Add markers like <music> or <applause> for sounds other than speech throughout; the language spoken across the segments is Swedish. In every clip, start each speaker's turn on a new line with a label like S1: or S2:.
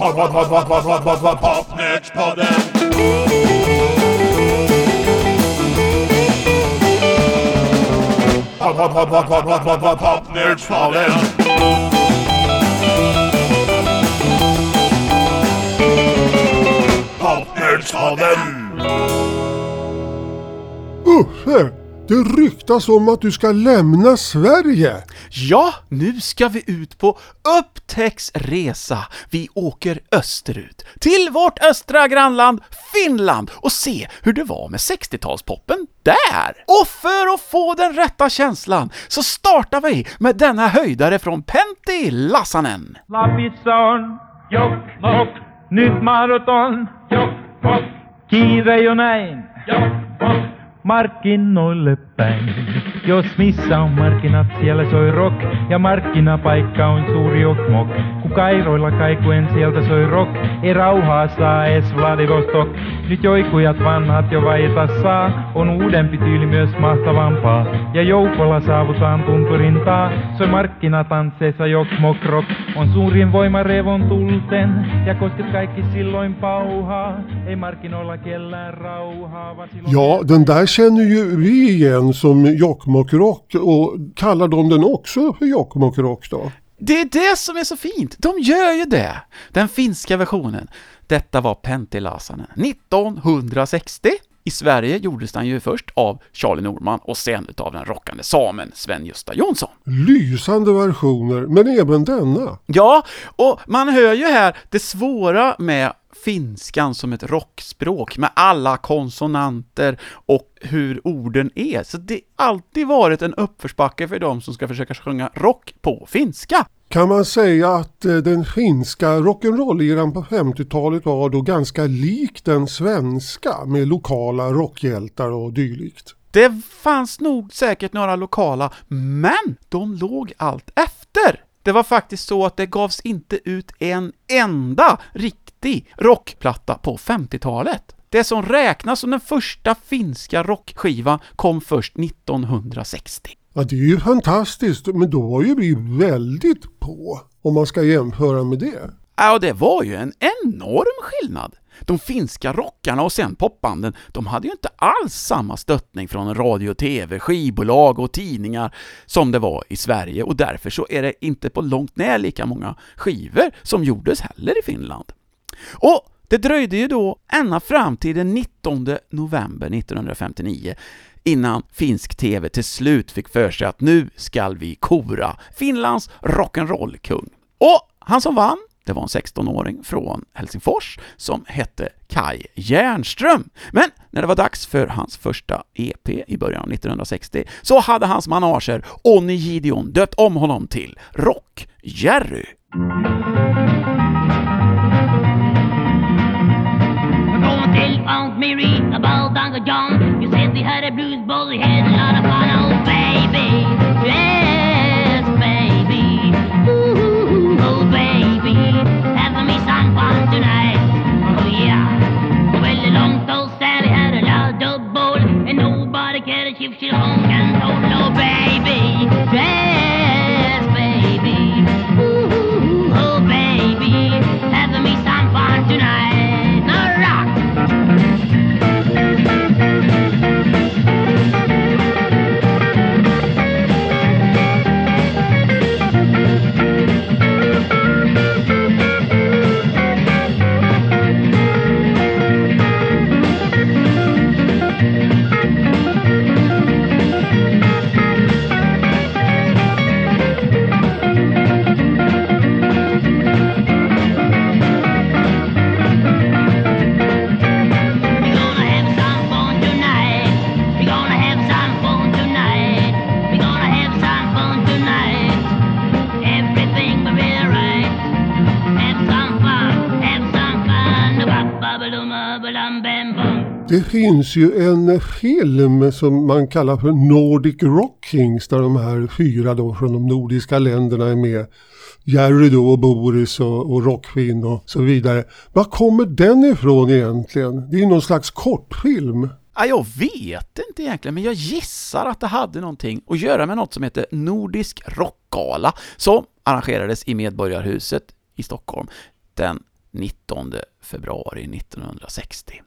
S1: Pod, pod, pod, pod, pod, pod, pod, pod, Popnördspodden! Pod, pod, pod, pod, pod, pod, pod, pod, Popnördspodden! Popnördspodden!
S2: Uffe, det ryktas om att du ska lämna Sverige.
S3: Ja, nu ska vi ut på upptäcktsresa. Vi åker österut, till vårt östra grannland Finland och se hur det var med 60-talspoppen där. Och för att få den rätta känslan så startar vi med denna höjdare från Pentti Lassanen.
S4: Lapissa on Jokkmokk, nyt maraton Jokkmokk, kiire jo näin Jokkmokk, Marquinole päin. Jos missä on markkinat, siellä soi rock ja markkinapaikka on suuri Jokkmokk. Kun kairoilla kaikuen sieltä soi rock, ei rauhaa saa ees Vladivostok. Nyt joikujat vanhat jo vaieta saa, on uudempi tyyli myös mahtavampaa. Ja joukolla saavutaan tunturintaa, soi markkinatansseissa Jokkmokk rock. On suurin voima revon tulten, ja kosket kaikki silloin pauhaa. Ei markkinoilla kellään rauhaa.
S2: Ja, den där känner ju vi igen som Jokkmokk Rock och kallar de den också för Jokkmokk Rock då?
S3: Det är det som är så fint, de gör ju det! Den finska versionen. Detta var Pentti 1960. I Sverige gjordes den ju först av Charlie Norman och sen utav den rockande samen Sven-Gösta Jonsson.
S2: Lysande versioner, men även denna.
S3: Ja, och man hör ju här det svåra med finskan som ett rockspråk med alla konsonanter och hur orden är. Så det har alltid varit en uppförsbacke för de som ska försöka sjunga rock på finska.
S2: Kan man säga att eh, den finska rock'n'roll-eran på 50-talet var då ganska lik den svenska med lokala rockhjältar och dylikt?
S3: Det fanns nog säkert några lokala, men de låg allt efter. Det var faktiskt så att det gavs inte ut en enda riktig rockplatta på 50-talet. Det som räknas som den första finska rockskivan kom först 1960.
S2: Ja, det är ju fantastiskt, men då var ju vi väldigt på om man ska jämföra med det.
S3: Ja, det var ju en enorm skillnad. De finska rockarna och sen popbanden, de hade ju inte alls samma stöttning från radio, tv, skivbolag och tidningar som det var i Sverige och därför så är det inte på långt när lika många skivor som gjordes heller i Finland. Och det dröjde ju då ända fram till den 19 november 1959 innan finsk TV till slut fick för sig att nu skall vi kora Finlands rock'n'roll-kung. Och han som vann, det var en 16-åring från Helsingfors som hette Kai Järnström. Men när det var dags för hans första EP i början av 1960 så hade hans manager Onni Gideon döpt om honom till Rock-Jerry.
S5: Going till Aunt Mary about Uncle John. Said they had a blues ball, they had a lot of fun, oh baby. Yes, baby. Ooh, oh baby. Having me some fun tonight. Oh yeah. Well, a long told Sally had a loud bowl, and nobody cared if she hung and told,
S2: finns ju en film som man kallar för Nordic Rockings där de här fyra då från de nordiska länderna är med. Jerry då och Boris och, och Rockfin och så vidare. Var kommer den ifrån egentligen? Det är ju någon slags kortfilm.
S3: Ja, jag vet inte egentligen, men jag gissar att det hade någonting att göra med något som heter Nordisk Rockgala, som arrangerades i Medborgarhuset i Stockholm den 19 februari 1960.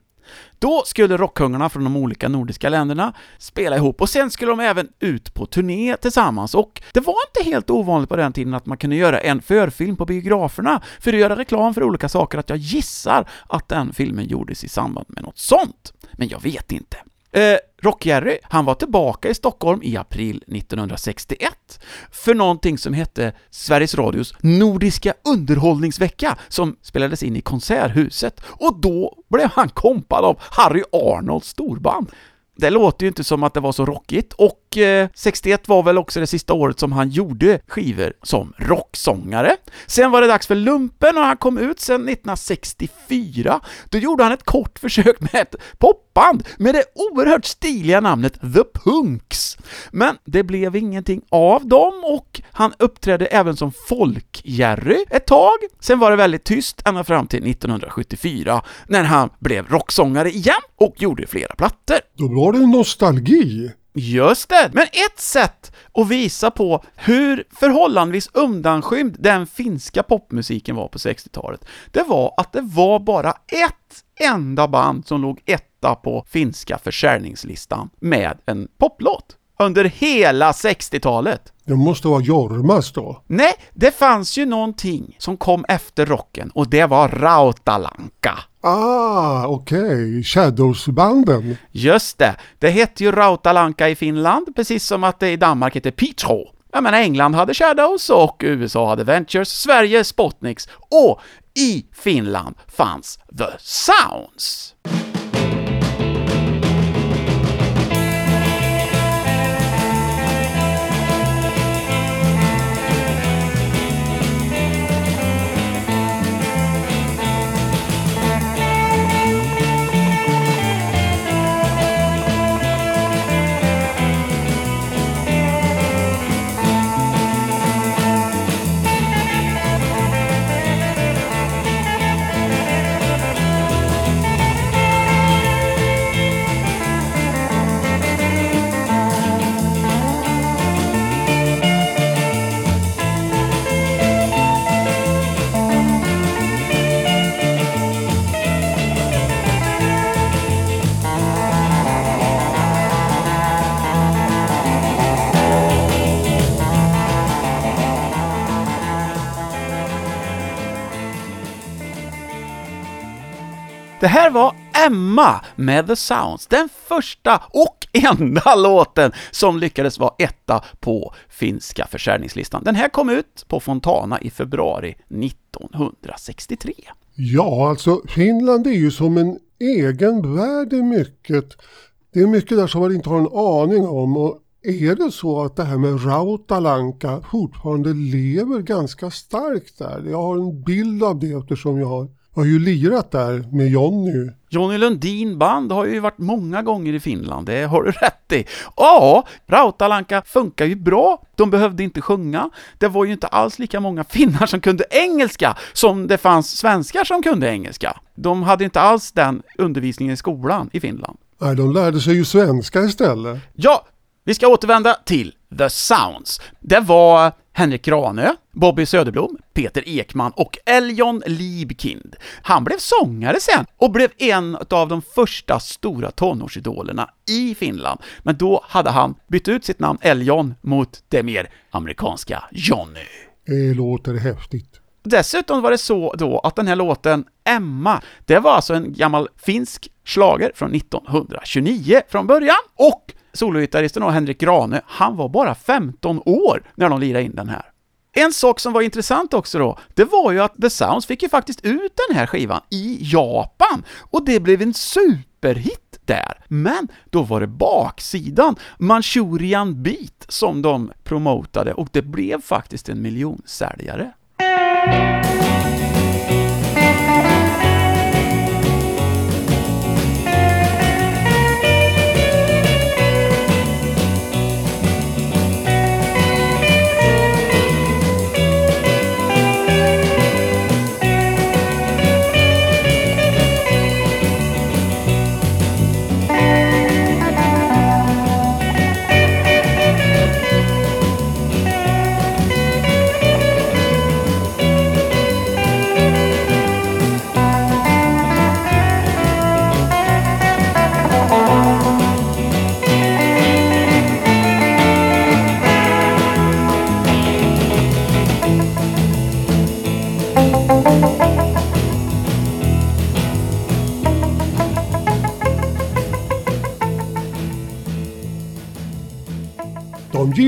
S3: Då skulle rockkungarna från de olika nordiska länderna spela ihop och sen skulle de även ut på turné tillsammans och det var inte helt ovanligt på den tiden att man kunde göra en förfilm på biograferna för att göra reklam för olika saker, att jag gissar att den filmen gjordes i samband med något sånt. Men jag vet inte. Eh, Rock-Jerry, han var tillbaka i Stockholm i april 1961 för någonting som hette Sveriges Radios Nordiska underhållningsvecka som spelades in i Konserthuset och då blev han kompad av Harry Arnolds storband. Det låter ju inte som att det var så rockigt och eh, 61 var väl också det sista året som han gjorde skivor som rocksångare. Sen var det dags för lumpen och han kom ut sen 1964. Då gjorde han ett kort försök med ett popband med det oerhört stiliga namnet The Punks. Men det blev ingenting av dem och han uppträdde även som folk-Jerry ett tag. Sen var det väldigt tyst ända fram till 1974 när han blev rocksångare igen och gjorde flera plattor.
S2: Då var det nostalgi.
S3: Just det! Men ett sätt att visa på hur förhållandevis undanskymd den finska popmusiken var på 60-talet, det var att det var bara ett enda band som låg etta på finska försäljningslistan med en poplåt under hela 60-talet.
S2: Det måste vara Jormas då.
S3: Nej, det fanns ju någonting som kom efter rocken och det var Rautalanka.
S2: Ah, okej. Shadows-banden.
S3: Just det, det hette ju Rautalanka i Finland, precis som att det i Danmark heter Pitro. Jag menar, England hade Shadows och USA hade Ventures, Sverige Spotniks och i Finland fanns The Sounds. Det här var Emma med The Sounds, den första och enda <laughs> låten som lyckades vara etta på finska försäljningslistan. Den här kom ut på Fontana i februari 1963.
S2: Ja, alltså Finland är ju som en egen värld i mycket. Det är mycket där som man inte har en aning om och är det så att det här med Rautalanka fortfarande lever ganska starkt där? Jag har en bild av det eftersom jag har, har ju lirat där med Jonny.
S3: Johnny Lundin band har ju varit många gånger i Finland, det har du rätt i. Ja, Rautalanka funkar ju bra, de behövde inte sjunga. Det var ju inte alls lika många finnar som kunde engelska som det fanns svenskar som kunde engelska. De hade inte alls den undervisningen i skolan i Finland.
S2: Nej, de lärde sig ju svenska istället.
S3: Ja, vi ska återvända till The Sounds. Det var Henrik Granö, Bobby Söderblom, Peter Ekman och Eljon Liebkind. Han blev sångare sen och blev en av de första stora tonårsidolerna i Finland. Men då hade han bytt ut sitt namn Eljon mot det mer amerikanska Johnny.
S2: Det låter häftigt.
S3: Dessutom var det så då att den här låten Emma, det var alltså en gammal finsk slager från 1929 från början och sologitarristen Henrik Grane, han var bara 15 år när de lirade in den här. En sak som var intressant också då, det var ju att The Sounds fick ju faktiskt ut den här skivan i Japan, och det blev en superhit där. Men då var det baksidan, Manchurian Beat, som de promotade, och det blev faktiskt en miljonsäljare.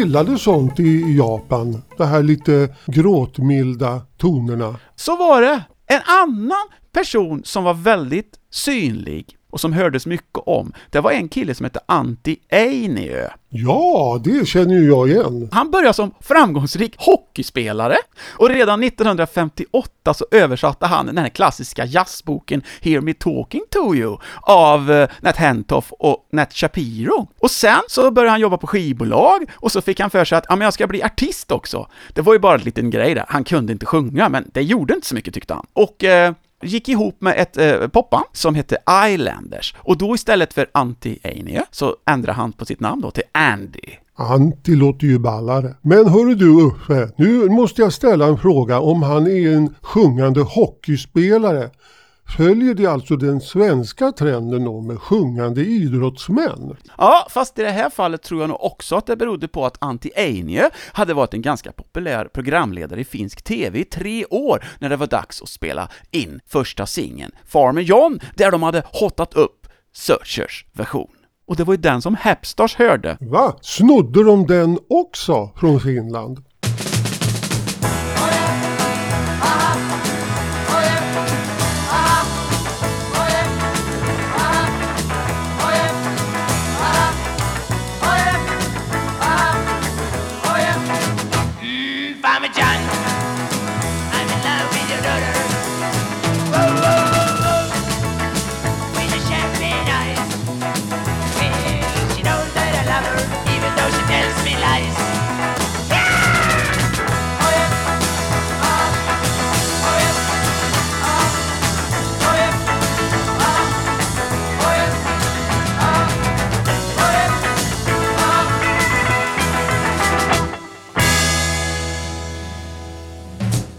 S2: Gillade sånt i Japan. de här lite gråtmilda tonerna.
S3: Så var det. En annan person som var väldigt synlig och som hördes mycket om, det var en kille som hette Antti Einio.
S2: Ja, det känner ju jag igen.
S3: Han började som framgångsrik hockeyspelare och redan 1958 så översatte han den här klassiska jazzboken Hear Me Talking To You av eh, Nat Hentoff och Nat Shapiro. Och sen så började han jobba på skivbolag och så fick han för sig att ja, men jag ska bli artist också. Det var ju bara en liten grej där. Han kunde inte sjunga, men det gjorde inte så mycket tyckte han. Och eh, gick ihop med ett eh, popband som hette Islanders. Och då istället för Antti Einio så ändrade han på sitt namn då till Andy.
S2: Anti låter ju ballare. Men hörru du Uffe, nu måste jag ställa en fråga om han är en sjungande hockeyspelare. Följer det alltså den svenska trenden då med sjungande idrottsmän?
S3: Ja, fast i det här fallet tror jag nog också att det berodde på att Antti Einio hade varit en ganska populär programledare i finsk TV i tre år när det var dags att spela in första singeln, Farmer John, där de hade hotat upp Searchers version. Och det var ju den som Hepstars hörde.
S2: Va? Snodde de den också från Finland?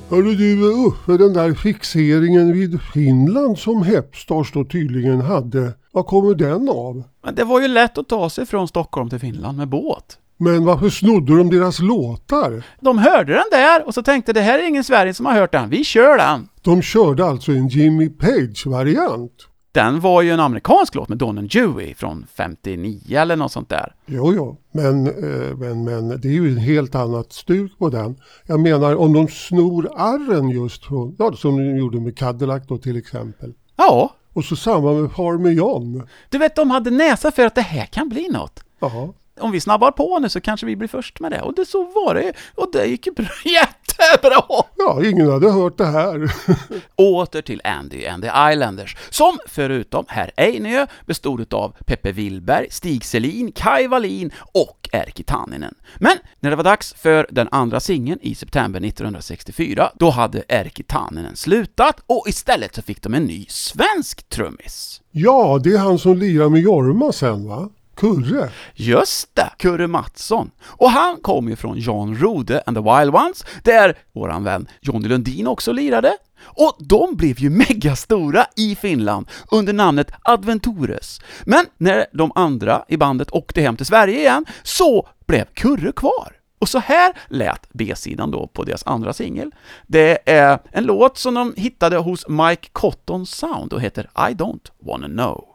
S2: Hörru du Uffe, den där fixeringen vid Finland som Hepstars då tydligen hade, vad kommer den av?
S3: Men det var ju lätt att ta sig från Stockholm till Finland med båt.
S2: Men varför snodde de deras låtar?
S3: De hörde den där och så tänkte det här är ingen i Sverige som har hört den, vi kör den.
S2: De körde alltså en Jimmy Page-variant.
S3: Den var ju en amerikansk låt med Don and Dewey från 59 eller något sånt där.
S2: Jo, jo, men, eh, men, men det är ju ett helt annat stuk på den. Jag menar om de snor arren just från, ja som de gjorde med Cadillac då till exempel.
S3: Ja,
S2: Och så samma med Farmer John.
S3: du vet de hade näsa för att det här kan bli något.
S2: Jaha.
S3: Om vi snabbar på nu så kanske vi blir först med det. Och det så var det. Och det gick ju bra, <laughs> jättebra!
S2: Ja, ingen hade hört det här. <laughs>
S3: Åter till Andy and the Islanders, som förutom herr Einö bestod av Peppe Willberg, Stig Selin, Kai Wallin och Erkki Tanninen. Men när det var dags för den andra singeln i september 1964, då hade Erkki Tanninen slutat och istället så fick de en ny svensk trummis.
S2: Ja, det är han som lirar med Jorma sen va? Kurre.
S3: Just det, Kurre Mattsson. Och han kom ju från Jan Rode and the Wild Ones, där våran vän Johnny Lundin också lirade. Och de blev ju <laughs> megastora i Finland under namnet Adventures. Men när de andra i bandet åkte hem till Sverige igen, så blev Kurre kvar. Och så här lät B-sidan då på deras andra singel. Det är en låt som de hittade hos Mike Cotton Sound och heter I Don't Wanna Know.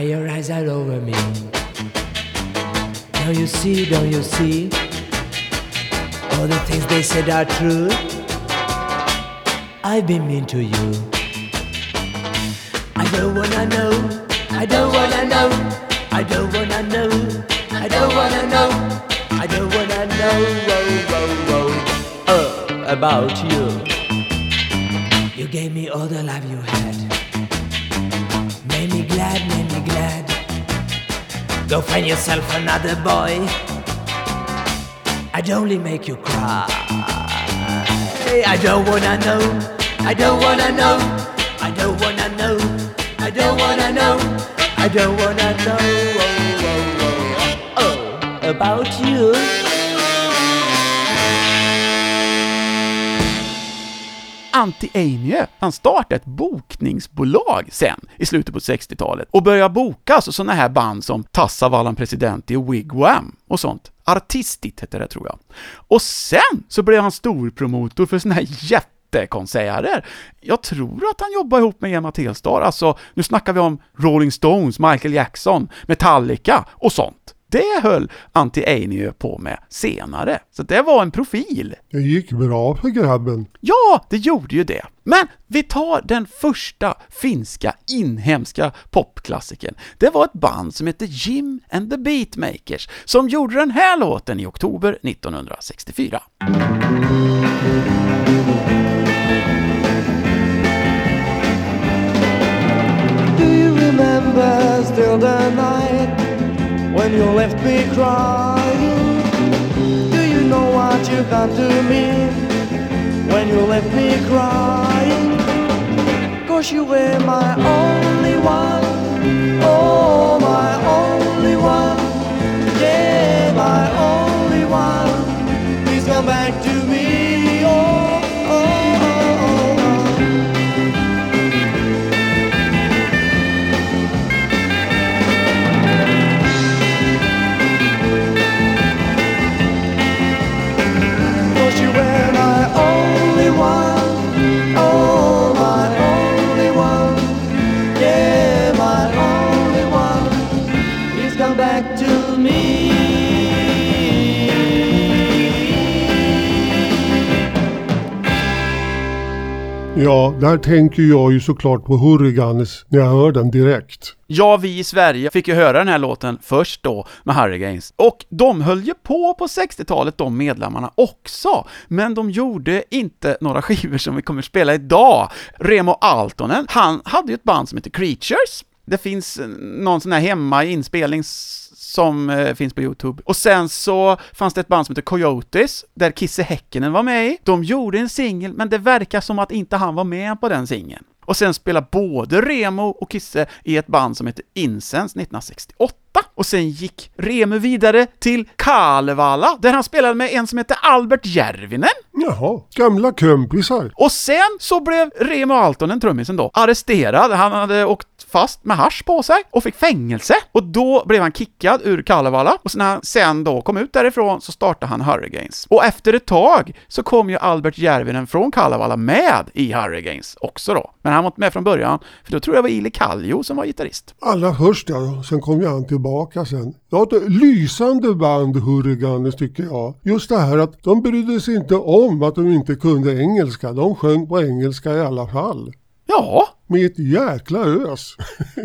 S6: Your eyes out over me. Don't you see, don't you see? All the things they said are true. I've been mean to you. I don't wanna know, I don't wanna know, I don't wanna know, I don't wanna know, I don't wanna know, whoa, whoa, whoa, uh, about you. You gave me all the love you had. Made me glad, made me glad. Go find yourself another boy. I'd only make you cry. I don't wanna know. I don't wanna know. I don't wanna know. I don't wanna know. I don't wanna know. Oh, oh, oh, oh, oh about you.
S3: Antti Einjö, han startade ett bokningsbolag sen i slutet på 60-talet och började boka alltså sådana här band som Tassavallan Presidenti och Wigwam och sånt. Artistigt hette det tror jag. Och sen så blev han storpromotor för sådana här jättekonserter. Jag tror att han jobbar ihop med Emma Telstar, alltså nu snackar vi om Rolling Stones, Michael Jackson, Metallica och sånt. Det höll Antti Einio på med senare, så det var en profil.
S2: Det gick bra för grabben.
S3: Ja, det gjorde ju det. Men vi tar den första finska inhemska popklassikern. Det var ett band som hette Jim and the Beatmakers som gjorde den här låten i oktober 1964.
S6: Do you remember still the night when you left me crying? Do you know what you've done to me when you left me crying? Cause you were my only one, oh my only one, yeah my only one. Please come back to
S2: Ja, där tänker jag ju såklart på Hurriganes när jag hör den direkt.
S3: Ja, vi i Sverige fick ju höra den här låten först då med Hurricanes. Och de höll ju på på 60-talet, de medlemmarna också. Men de gjorde inte några <laughs> skivor som vi kommer spela idag. Remo Altonen, han hade ju ett band som heter Creatures. Det finns någon sån här hemma-inspelnings som eh, finns på Youtube. Och sen så fanns det ett band som heter Coyotes, där Kisse Häkkinen var med i. De gjorde en singel, men det verkar som att inte han var med på den singeln. Och sen spelade både Remo och Kisse i ett band som heter Incense 1968. Och sen gick Remo vidare till Kalevala, där han spelade med en som heter Albert Järvinen.
S2: Jaha, gamla kompisar.
S3: Och sen så blev Remo Altonen, trummisen då, arresterad. Han hade åkt fast med hasch på sig och fick fängelse. Och då blev han kickad ur Kalevala. Och när han sen då kom ut därifrån så startade han Hurricanes. Och efter ett tag så kom ju Albert Järvinen från Kalevala med i Hurricanes också då. Men han var inte med från början, för då tror jag det var Ili Kallio som var gitarrist.
S2: Allra först ja, sen kom ju han tillbaka sen. Ja, ett lysande band Hurriganes tycker jag. Just det här att de brydde sig inte om att de inte kunde engelska. De sjöng på engelska i alla fall.
S3: Ja,
S2: Med ett jäkla ös.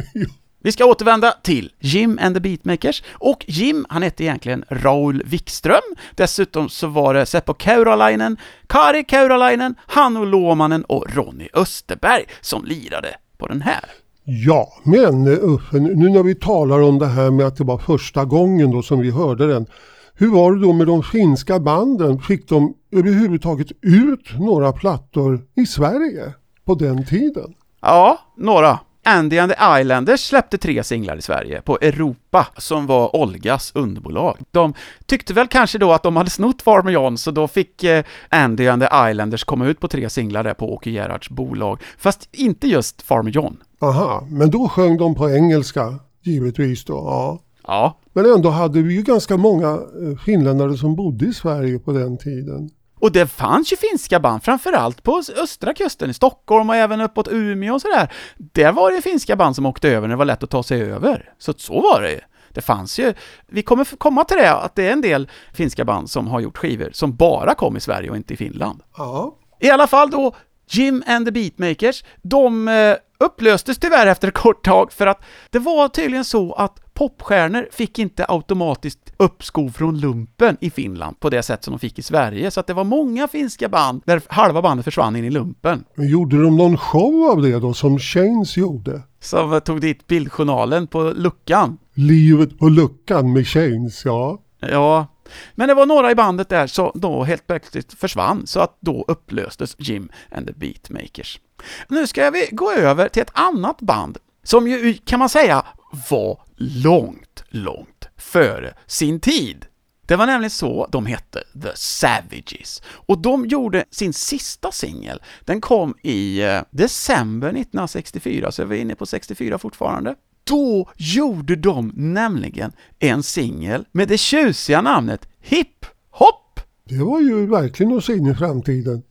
S2: <laughs>
S3: Vi ska återvända till Jim and the Beatmakers, och Jim, han hette egentligen Raul Wikström. Dessutom så var det Seppo Kauralainen, Kari Kauralainen, Hannu Luomanen och Ronny Österberg som lirade på den här.
S2: Ja, men Uffe, nu när vi talar om det här med att det var första gången då som vi hörde den. Hur var det då med de finska banden? Fick de överhuvudtaget ut några plattor i Sverige på den tiden?
S3: Ja, några. Andy and the Islanders släppte tre singlar i Sverige på Europa, som var Olgas underbolag. De tyckte väl kanske då att de hade snott Farmer John, så då fick eh, Andy and the Islanders komma ut på tre singlar där på Åke Gerhards bolag. Fast inte just Farmer John.
S2: Aha, men då sjöng de på engelska givetvis då. Ja.
S3: Ja,
S2: Men ändå hade vi ju ganska många eh, finländare som bodde i Sverige på den tiden.
S3: Och det fanns ju finska band, framförallt på östra kusten i Stockholm och även uppåt Umeå och sådär. Där var det finska band som åkte över när det var lätt att ta sig över. Så så var det ju. Det fanns ju, vi kommer komma till det, att det är en del finska band som har gjort skivor som bara kom i Sverige och inte i Finland.
S2: Ja.
S3: I alla fall då, Jim and the Beatmakers, de eh, upplöstes tyvärr efter ett kort tag för att det var tydligen så att popstjärnor fick inte automatiskt uppskov från lumpen i Finland på det sätt som de fick i Sverige, så att det var många finska band där halva bandet försvann in i lumpen.
S2: Men gjorde de någon show av det då som Chains gjorde?
S3: Som tog dit bildjournalen på luckan.
S2: Livet på luckan med Chains, ja.
S3: Ja, men det var några i bandet där som då helt plötsligt försvann, så att då upplöstes Jim and the Beatmakers. Nu ska vi gå över till ett annat band, som ju kan man säga var långt, långt före sin tid. Det var nämligen så de hette, The Savages. Och de gjorde sin sista singel. Den kom i eh, december 1964, så vi är inne på 64 fortfarande. Då gjorde de nämligen en singel med det tjusiga namnet Hip Hop.
S2: Det var ju verkligen att se in i framtiden.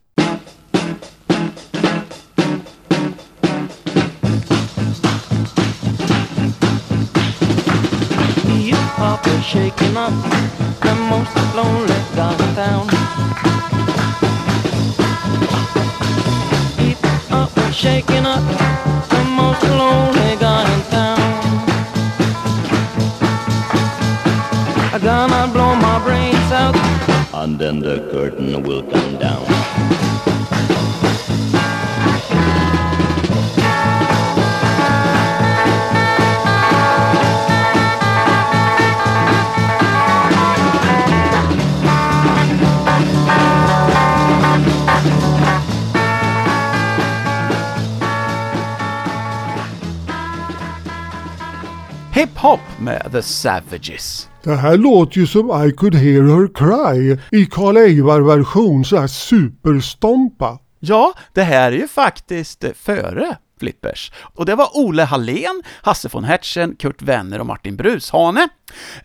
S6: Shaking up And then the curtain will come down.
S3: Hip-hop med The Savages.
S2: Det här låter ju som I could hear her cry i Karl Eivar-version, så här superstompa.
S3: Ja, det här är ju faktiskt före Flippers. Och det var Ole Hallén, Hasse von Hertzen, Kurt Wenner och Martin Brushane.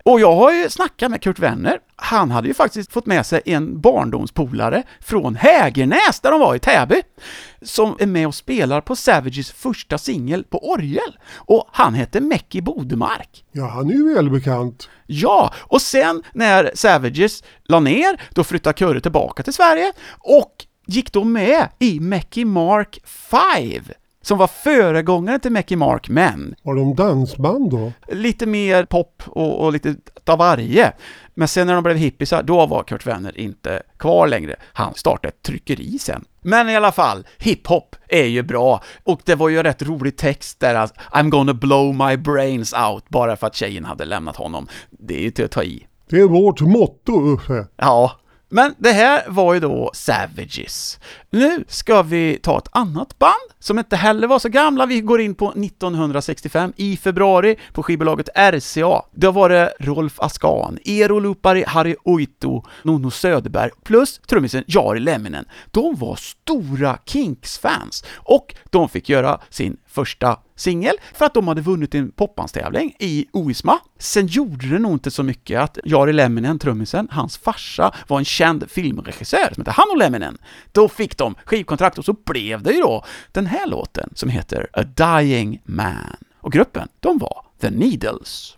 S3: Och jag har ju snackat med Kurt Wenner. Han hade ju faktiskt fått med sig en barndomspolare från Hägernäs, där de var i Täby, som är med och spelar på Savages första singel på orgel. Och han hette Mäcki Bodemark.
S2: Ja, han är ju välbekant.
S3: Ja, och sen när Savages la ner, då flyttade Kurre tillbaka till Sverige och gick då med i Mäcki Mark 5 som var föregångaren till Mäcki Mark, men
S2: Var de dansband då?
S3: lite mer pop och, och lite av varje. Men sen när de blev hippisar, då var Kurt Wenner inte kvar längre. Han startade ett tryckeri sen. Men i alla fall, hiphop är ju bra. Och det var ju rätt rolig text där att I'm gonna blow my brains out, bara för att tjejen hade lämnat honom. Det är ju till att ta i.
S2: Det är vårt motto, Uffe.
S3: Ja, men det här var ju då Savages. Nu ska vi ta ett annat band som inte heller var så gamla. Vi går in på 1965 i februari på skivbolaget RCA. Då var det Rolf Askan, Eero Lupari, Harry Oito, Nono Söderberg plus trummisen Jari Lemminen. De var stora Kinks-fans och de fick göra sin första singel för att de hade vunnit en popbandstävling i Oisma. Sen gjorde det nog inte så mycket att Jari Lemminen, trummisen, hans farsa var en känd filmregissör som hette Hanno Lemminen. Då fick de skivkontrakt och så blev det ju då den här låten som heter A Dying Man. Och gruppen, de var The Needles.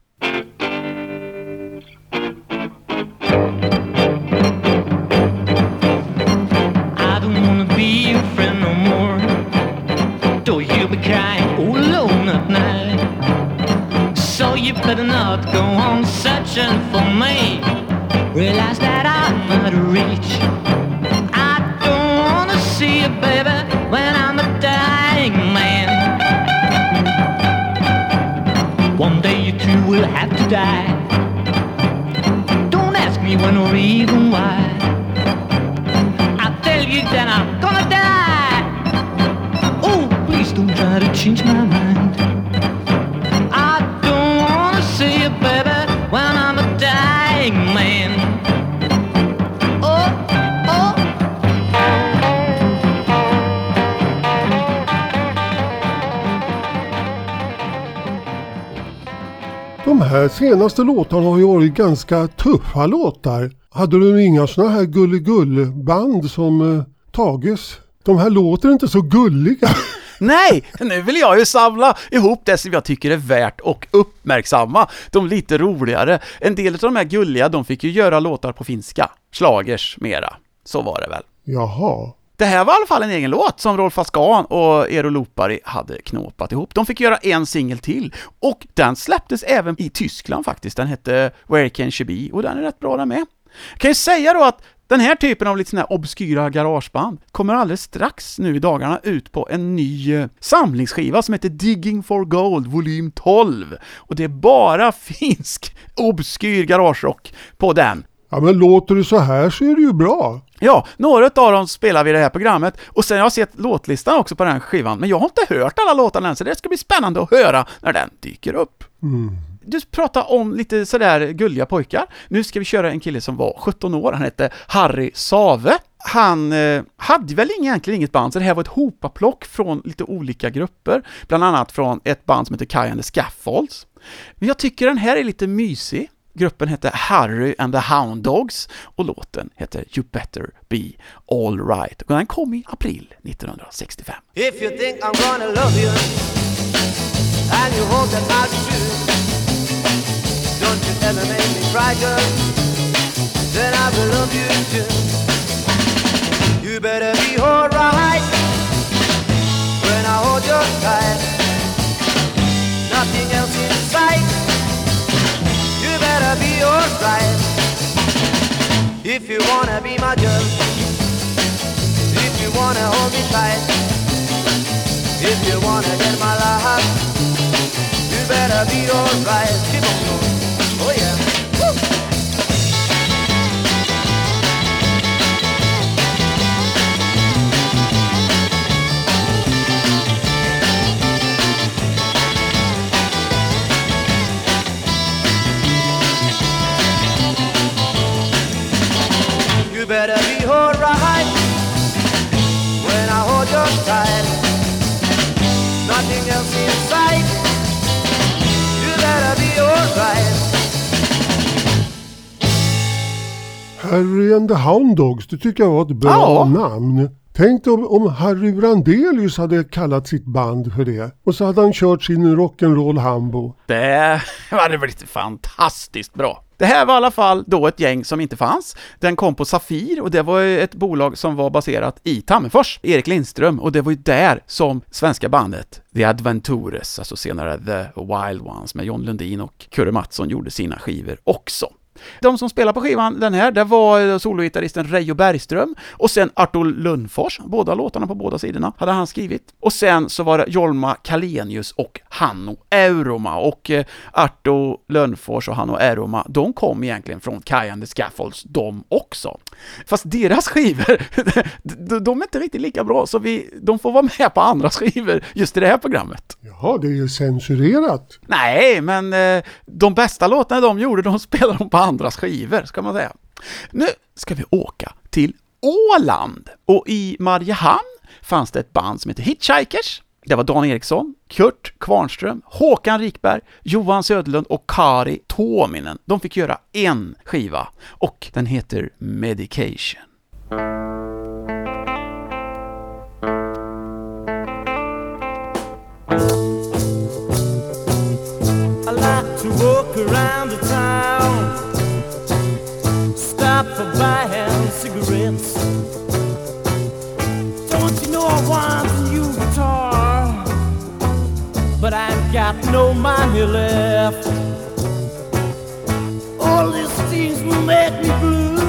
S6: Go on searching for me. Realize that I'm out of reach. I don't wanna see you, baby, when I'm a dying man. One day you two will have to die. Don't ask me when or even why. I tell you that I'm gonna die. Oh, please don't try to change my mind.
S2: De här senaste låtarna har ju varit ganska tuffa låtar. Hade du inga såna här gulligull-band som eh, Tages? De här låter inte så gulliga. <laughs>
S3: Nej, nu vill jag ju samla ihop det som jag tycker är värt och uppmärksamma. De lite roligare. En del av de här gulliga, de fick ju göra låtar på finska. Schlagers mera. Så var det väl.
S2: Jaha.
S3: Det här var i alla fall en egen låt som Rolf Askan och Eero Lopari hade knåpat ihop. De fick göra en singel till, och den släpptes även i Tyskland faktiskt. Den hette Where Can She Be, och den är rätt bra den med. Jag kan ju säga då att den här typen av lite sådana här obskyra garageband kommer alldeles strax nu i dagarna ut på en ny eh, samlingsskiva som heter Digging for Gold volym 12. Och det är bara <laughs> finsk obskyr garagerock på den.
S2: Ja men låter det så här så är det ju bra.
S3: Ja, några av dem spelar vi i det här programmet, och sen har jag sett låtlistan också på den här skivan, men jag har inte hört alla låtarna än, så det ska bli spännande att höra när den dyker upp. Du pratar om lite sådär gulliga pojkar. Nu ska vi köra en kille som var 17 år, han hette Harry Save. Han eh, hade väl egentligen inget band, så det här var ett hopaplock från lite olika grupper, bland annat från ett band som heter Kai and the Scaffolds. Men jag tycker den här är lite mysig. Gruppen hette Harry and the Hound Dogs och låten heter You better be alright. Och den kom i april 1965.
S7: If you think I'm gonna love you, and you hope that I should, don't you
S6: you ever make me cry, girl, then I will love you too. You better be alright when I hold you tight. Nothing else in sight. If you wanna be my girl. If you wanna hold me tight. If you wanna get my love, you better be alright.
S2: Harry and the Hound Dogs, det tycker jag var ett bra
S3: Ja.
S2: namn. Tänk om, om Harry Brandelius hade kallat sitt band för det. Och så hade han kört sin rock'n'roll hambo.
S3: Det <laughs> hade blivit fantastiskt bra. Det här var i alla fall då ett gäng som inte fanns. Den kom på Safir och det var ett bolag som var baserat i Tammerfors, Erik Lindström, och det var ju där som svenska bandet The Adventures, alltså senare The Wild Ones med John Lundin och Kurre Mattsson gjorde sina skivor också. De som spelade på skivan, den här, det var sologitarristen Reijo Bergström och sen Artur Lundfors, båda låtarna på båda sidorna hade han skrivit. Och sen så var det Jorma Kalenius och Hanno Euroma och eh, Arto Lundfors och Hanno Euroma, de kom egentligen från Kajan the Scaffolds, de också. Fast deras skivor, <laughs> de- är inte riktigt lika bra, så vi, de får vara med på andra skivor just i det här programmet.
S2: Jaha, det är ju censurerat.
S3: Nej, men eh, de bästa låtarna de gjorde, de <laughs> spelade de på andras skivor, ska man säga. Nu ska vi åka till Åland. Och i Mariehamn fanns det ett band som heter Hitchhikers. Det var Dan Eriksson, Kurt Kvarnström, Håkan Rikberg, Johan Söderlund och Kari Tuominen. De fick göra en skiva och den heter Medication.
S6: Stop for buying cigarettes. Don't you know I want a new guitar, but I ain't got no money left. All these things will make me blue,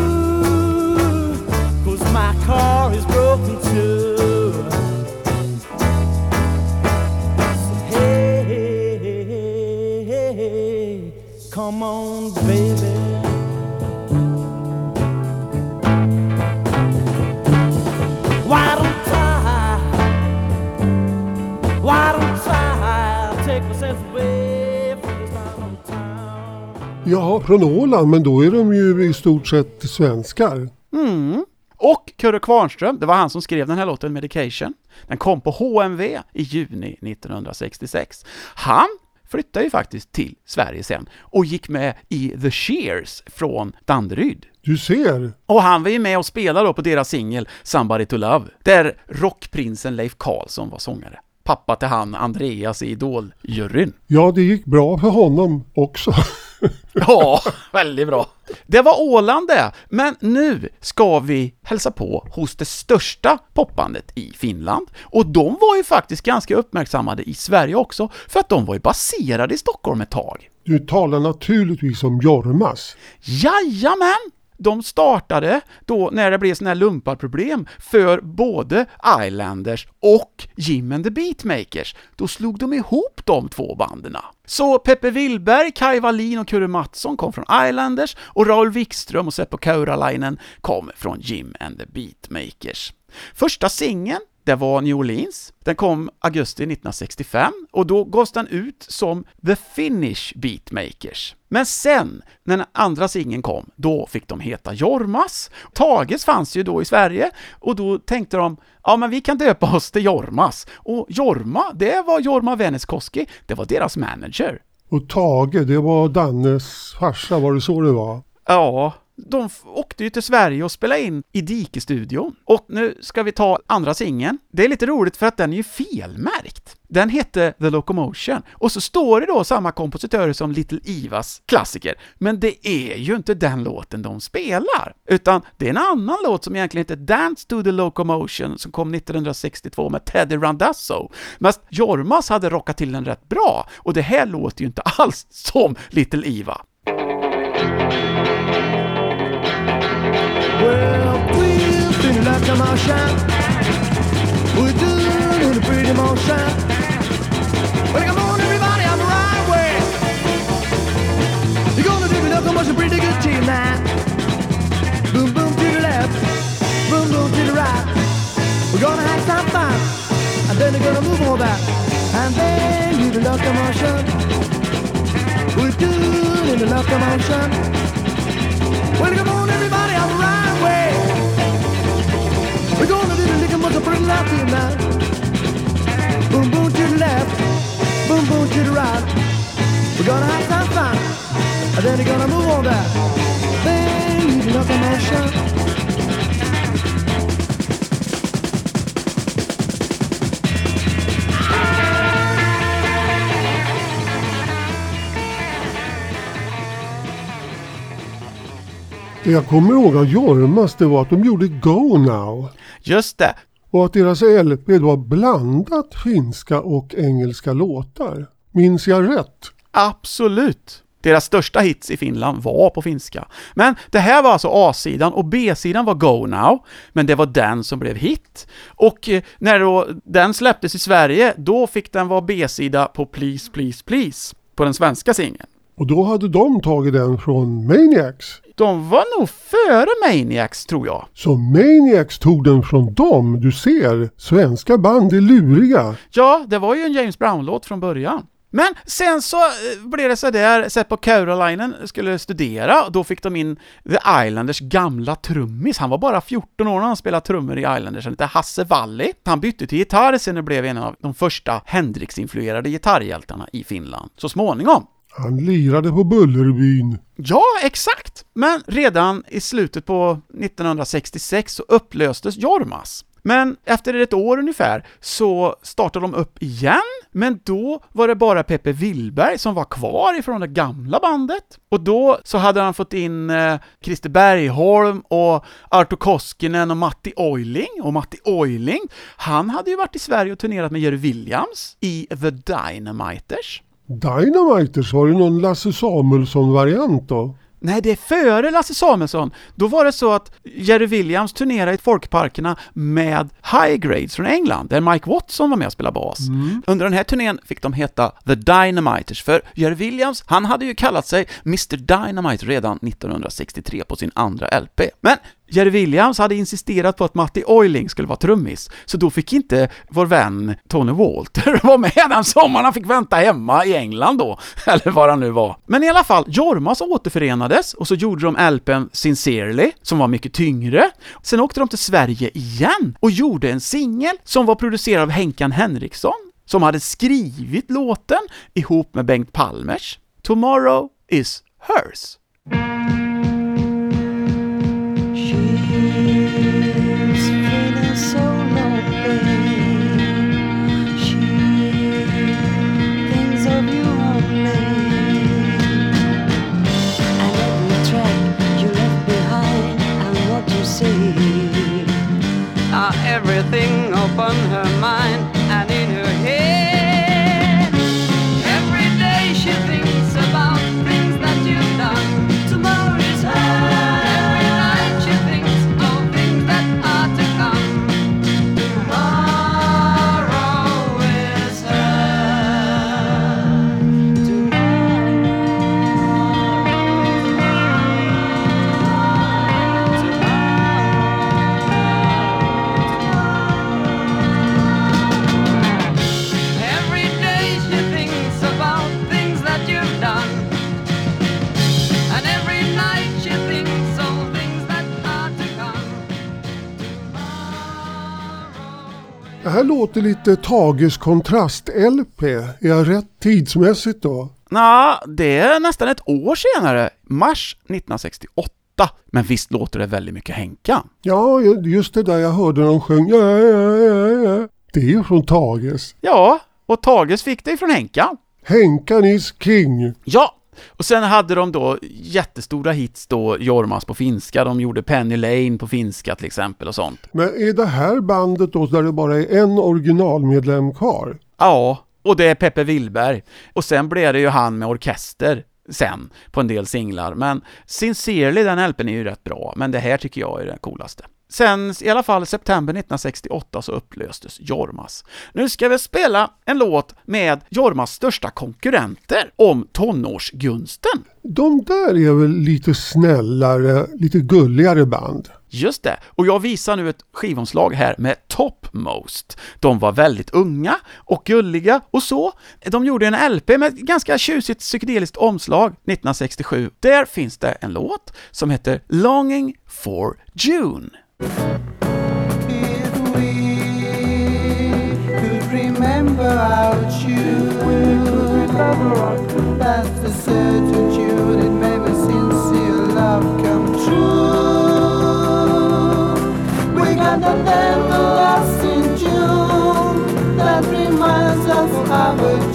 S6: town?
S2: Ja, från Åland, men då är de ju i stort sett svenskar.
S3: Mm. Och Kurre Kvarnström, det var han som skrev den här låten Medication. Den kom på HMV i juni 1966. Han flyttade ju faktiskt till Sverige sen och gick med i The Shears från Danderyd.
S2: Du ser.
S3: Och han var ju med och spelade då på deras singel Somebody to Love, där rockprinsen Leif Karlsson var sångare. Pappa till han Andreas i Idol-juryn.
S2: Ja, det gick bra för honom också. <laughs> <laughs>
S3: Ja, väldigt bra. Det var Åland det, men nu ska vi hälsa på hos det största popbandet i Finland. Och de var ju faktiskt ganska uppmärksammade i Sverige också, för att de var ju baserade i Stockholm ett tag.
S2: Du talar naturligtvis om Jormas.
S3: Jajamän! De startade då när det blev sådana här lumparproblem för både Islanders och Jim and the Beatmakers. Då slog de ihop de två banden. Så Peppe Willberg, Kai Wallin och Kurre Mattsson kom från Islanders och Raul Wikström och Seppo Kauralainen kom från Jim and the Beatmakers. Första singeln det var New Orleans. Den kom augusti 1965 och då gavs den ut som The Finnish Beatmakers. Men sen, när den andra singeln kom, då fick de heta Jormas. Tages fanns ju då i Sverige och då tänkte de, ja men vi kan döpa oss till Jormas. Och Jorma, det var Jorma Väneskoski, det var deras manager.
S2: Och Tage, det var Dannes farsa, var det så det var?
S3: Ja, de åkte ju till Sverige och spelade in i Dike-studion. Och nu ska vi ta andra singeln. Det är lite roligt för att den är ju felmärkt. Den hette The Locomotion, och så står det då samma kompositörer som Little Ivas klassiker, men det är ju inte den låten de spelar, utan det är en annan låt som egentligen heter Dance to the Locomotion som kom 1962 med Teddy Randazzo. Men Jormas hade rockat till den rätt bra, och det här låter ju inte <laughs> alls som Little Iva.
S6: Well, spin it like a motion. We're doing a pretty motion. Well, come on, everybody, I'm right way. You're gonna do the locomotion pretty good tonight. Boom, boom to the left, boom, boom to the right. We're gonna have some fun, and then we're gonna move on back, and then do the locomotion. We're doing the locomotion. Well, come on, everybody, pretty tonight. Boom, boom to the left, boom, boom to the right. We're gonna have some fun, and then we're gonna move on back. Then you can locomotion.
S2: Det jag kommer ihåg av Jormas det var att de gjorde Go Now.
S3: Just det,
S2: Och att deras LP då har blandat finska och engelska låtar. Minns jag rätt?
S3: Absolut! Deras största hits i Finland var på finska. Men det här var alltså A-sidan och B-sidan var Go Now, men det var den som blev hit. Och eh, när då den släpptes i Sverige, då fick den vara B-sida på Please Please Please, på den svenska singeln.
S2: Och då hade de tagit den från Maniacs.
S3: De var nog före Maniacs, tror jag.
S2: Så Maniacs tog den från dem. Du ser, svenska band är luriga.
S3: Ja, det var ju en James Brown-låt från början. Men sen så eh, blev det så där, Seppo Kauralainen skulle studera, och då fick de in The Islanders gamla trummis. Han var bara 14 år när han spelade trummor i Islanders, han hette Hasse Valli. Han bytte till gitarr sen och blev en av de första Hendrix-influerade gitarrhjältarna i Finland, så småningom.
S2: Han lirade på Bullerbyn.
S3: Ja, exakt! Men redan i slutet på 1966 så upplöstes Jormas. Men efter ett år ungefär så startade de upp igen, men då var det bara Peppe Willberg som var kvar ifrån det gamla bandet. Och då så hade han fått in eh, Christer Bergholm och Arto Koskinen och Matti Oiling. Och Matti Oiling, han hade ju varit i Sverige och turnerat med Jerry Williams i The Dynamiters.
S2: Dynamiters, var det någon Lasse Samuelsson-variant då?
S3: Nej, det är före Lasse Samuelsson. Då var det så att Jerry Williams turnerade i folkparkerna med High Grades från England, där Mike Watson var med och spelade bas. Under den här turnén fick de heta The Dynamiters, för Jerry Williams, han hade ju kallat sig Mr Dynamite redan 1963 på sin andra LP. Men Jerry Williams hade insisterat på att Matti Oiling skulle vara trummis, så då fick inte vår vän Tony Walter <laughs> vara med den sommaren. Han fick vänta hemma i England då, <laughs> eller var han nu var. Men i alla fall, Jormas återförenades och så gjorde de LPn Sincerely, som var mycket tyngre. Sen åkte de till Sverige igen och gjorde en singel som var producerad av Henkan Henriksson, som hade skrivit låten ihop med Bengt Palmers. Tomorrow is hers.
S2: Det här låter lite Tages kontrast-LP. Är jag rätt tidsmässigt då?
S3: Nå, det är nästan ett år senare, mars 1968. Men visst låter det väldigt mycket Henka?
S2: Ja, just det där jag hörde de sjöng ja, ja, ja, ja. Det är ju från Tages.
S3: Ja, och Tages fick det från Henka.
S2: Henkan is king.
S3: Ja, och sen hade de då jättestora hits då, Jormas på finska, de gjorde Penny Lane på finska till exempel och sånt.
S2: Men är det här bandet då där det bara är en originalmedlem kvar?
S3: Ja, och det är Peppe Willberg. Och sen blev det ju han med orkester sen på en del singlar, men Sincerely, den LPn är ju rätt bra, men det här tycker jag är det coolaste. Sen i alla fall september 1968 så upplöstes Jormas. Nu ska vi spela en låt med Jormas största konkurrenter om tonårsgunsten.
S2: De där är väl lite snällare, lite gulligare band?
S3: Just det, och jag visar nu ett skivomslag här med Topmost. De var väldigt unga och gulliga och så. De gjorde en LP med ett ganska tjusigt psykedeliskt omslag 1967. Där finns det en låt som heter Longing for June.
S8: If we could remember our June, that's the it a sincere love come true. We got that reminds us of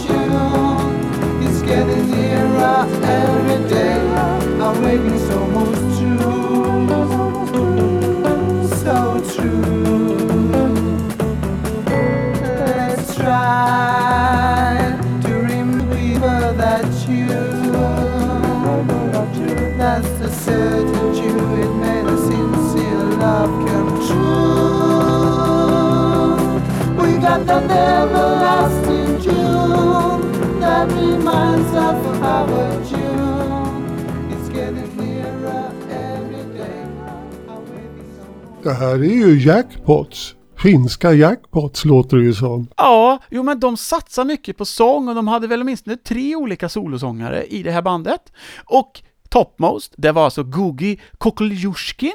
S8: We everlasting June that reminds us of our June. It's getting nearer every day.
S2: Det här är ju jackpots. Finska jackpots låter det ju som.
S3: Ja, jo men de satsar mycket på sång och de hade väl åtminstone tre olika solosångare i det här bandet. Och Topmost, det var alltså Gugi Kokoljushkin,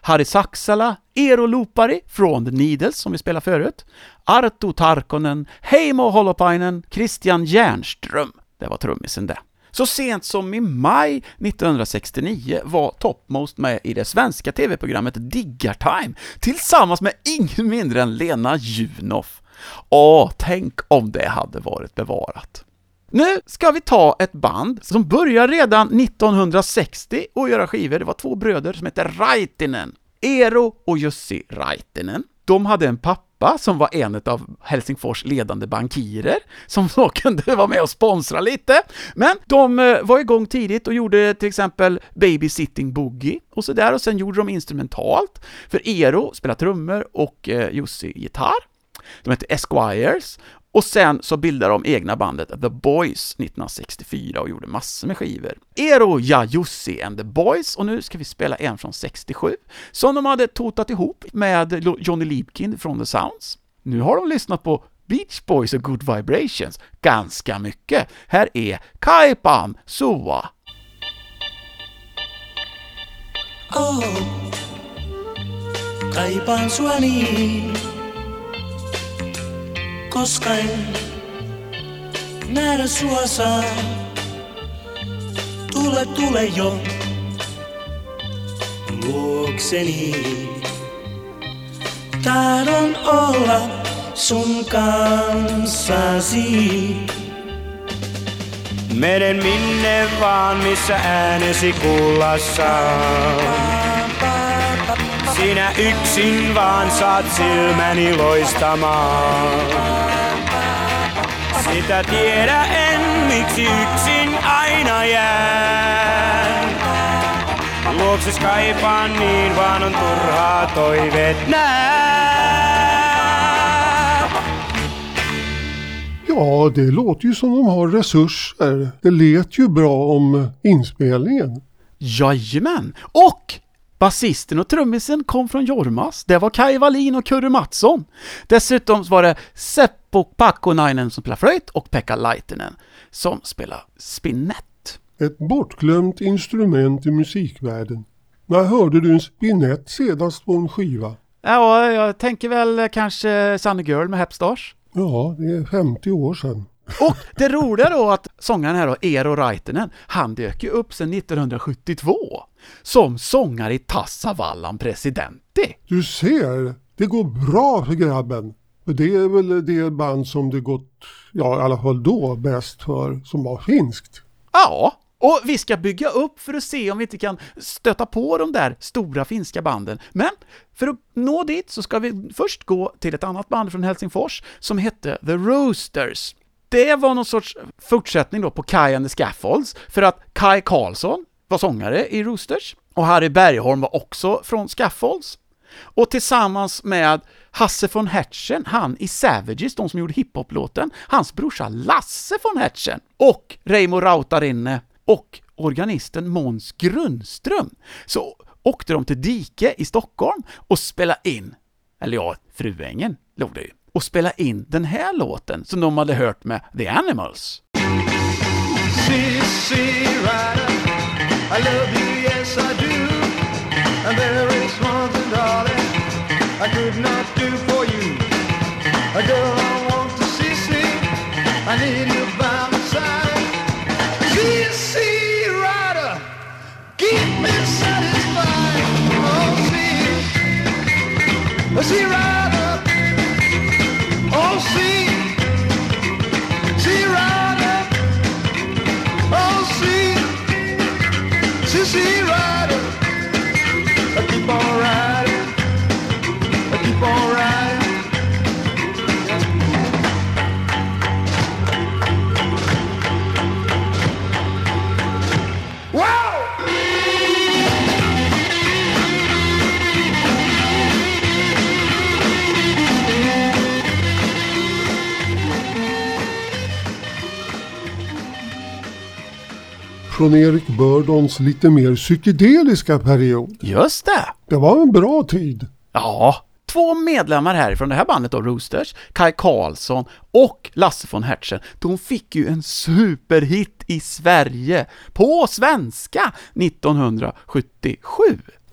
S3: Harry Saksala, Eero Lupari från The Needles som vi spelade förut, Arto Tarkonen, Heimo Holopainen, Christian Järnström. Det var trummisen det. Så sent som i maj 1969 var Topmost med i det svenska tv-programmet Diggartime tillsammans med ingen mindre än Lena Junoff. Åh, tänk om det hade varit bevarat. Nu ska vi ta ett band som började redan 1960 och göra skivor. Det var två bröder som hette Raitinen. Eero och Jussi Raitinen. De hade en pappa som var en av Helsingfors ledande bankirer, som då <laughs> kunde vara med och sponsra lite. Men de eh, var igång tidigt och gjorde till exempel Babysitting Boogie och sådär, och sen gjorde de instrumentalt. För Eero spelade trummor och eh, Jussi gitarr. De hette Esquires och sen så bildade de egna bandet The Boys 1964 och gjorde massor med skivor. Eero Jajussi and the Boys och nu ska vi spela en från 67 som de hade totat ihop med Johnny Liebkind från The Sounds. Nu har de lyssnat på Beach Boys och Good Vibrations ganska mycket. Här är Kaipan Sua.
S9: Oh, Kaipan sua niin, koska en nähdä sua saa. Tule, tule jo luokseni. Tahdon olla sun kanssasi.
S10: Menen minne vaan, missä äänesi kuulla saa. Sinä yksin vaan saat silmäni loistamaan. Sitä tiedä en, miksi yksin aina jään. Luokses kaipaan niin, vaan on turhaa toiveet nää.
S2: Ja, det låter ju som de har resurser. Det lät ju bra om inspelningen.
S3: Jajamän! Och basisten och trummisen kom från Jormas. Det var Kai Wallin och Kurre Mattsson. Dessutom var det Seppo Pakkonainen som spelade flöjt och Pekka Laitinen som spelade spinett.
S2: Ett bortglömt instrument i musikvärlden. När hörde du en spinett senast på en skiva?
S3: Ja, jag tänker väl kanske Sunny Girl med Hepstars.
S2: Ja, det är 50 år sedan.
S3: Och det roliga då att sångaren här då, Eero Raitinen, han dök ju upp sedan 1972 som sångare i Tassavallan Presidenti.
S2: Du ser, det går bra för grabben. Det är väl det band som det gått, ja i alla fall då, bäst för, som var finskt.
S3: Ja, och vi ska bygga upp för att se om vi inte kan stöta på de där stora finska banden. Men för att nå dit så ska vi först gå till ett annat band från Helsingfors som hette The Roosters. Det var någon sorts fortsättning då på Kai and the Scaffolds, för att Kai Karlsson var sångare i Roosters, och Harry Bergholm var också från Scaffolds. Och tillsammans med Hasse von Hertzen, han i Savages, de som gjorde hiphop-låten, hans brorsa Lasse von Hertzen och Reimo Rautarinne och organisten Måns Grundström, så åkte de till Dike i Stockholm och spelade in, eller ja, Fruängen låg det ju, och spela in den här låten som de hade hört med The Animals.
S6: Sissy Rider, I love you, yes I
S2: Från Erik Burdons lite mer psykedeliska period.
S3: Just det!
S2: Det var en bra tid.
S3: Ja, två medlemmar här från det här bandet då, Roosters, Kai Karlsson och Lasse von Hertzen, de fick ju en superhit i Sverige, på svenska, 1977.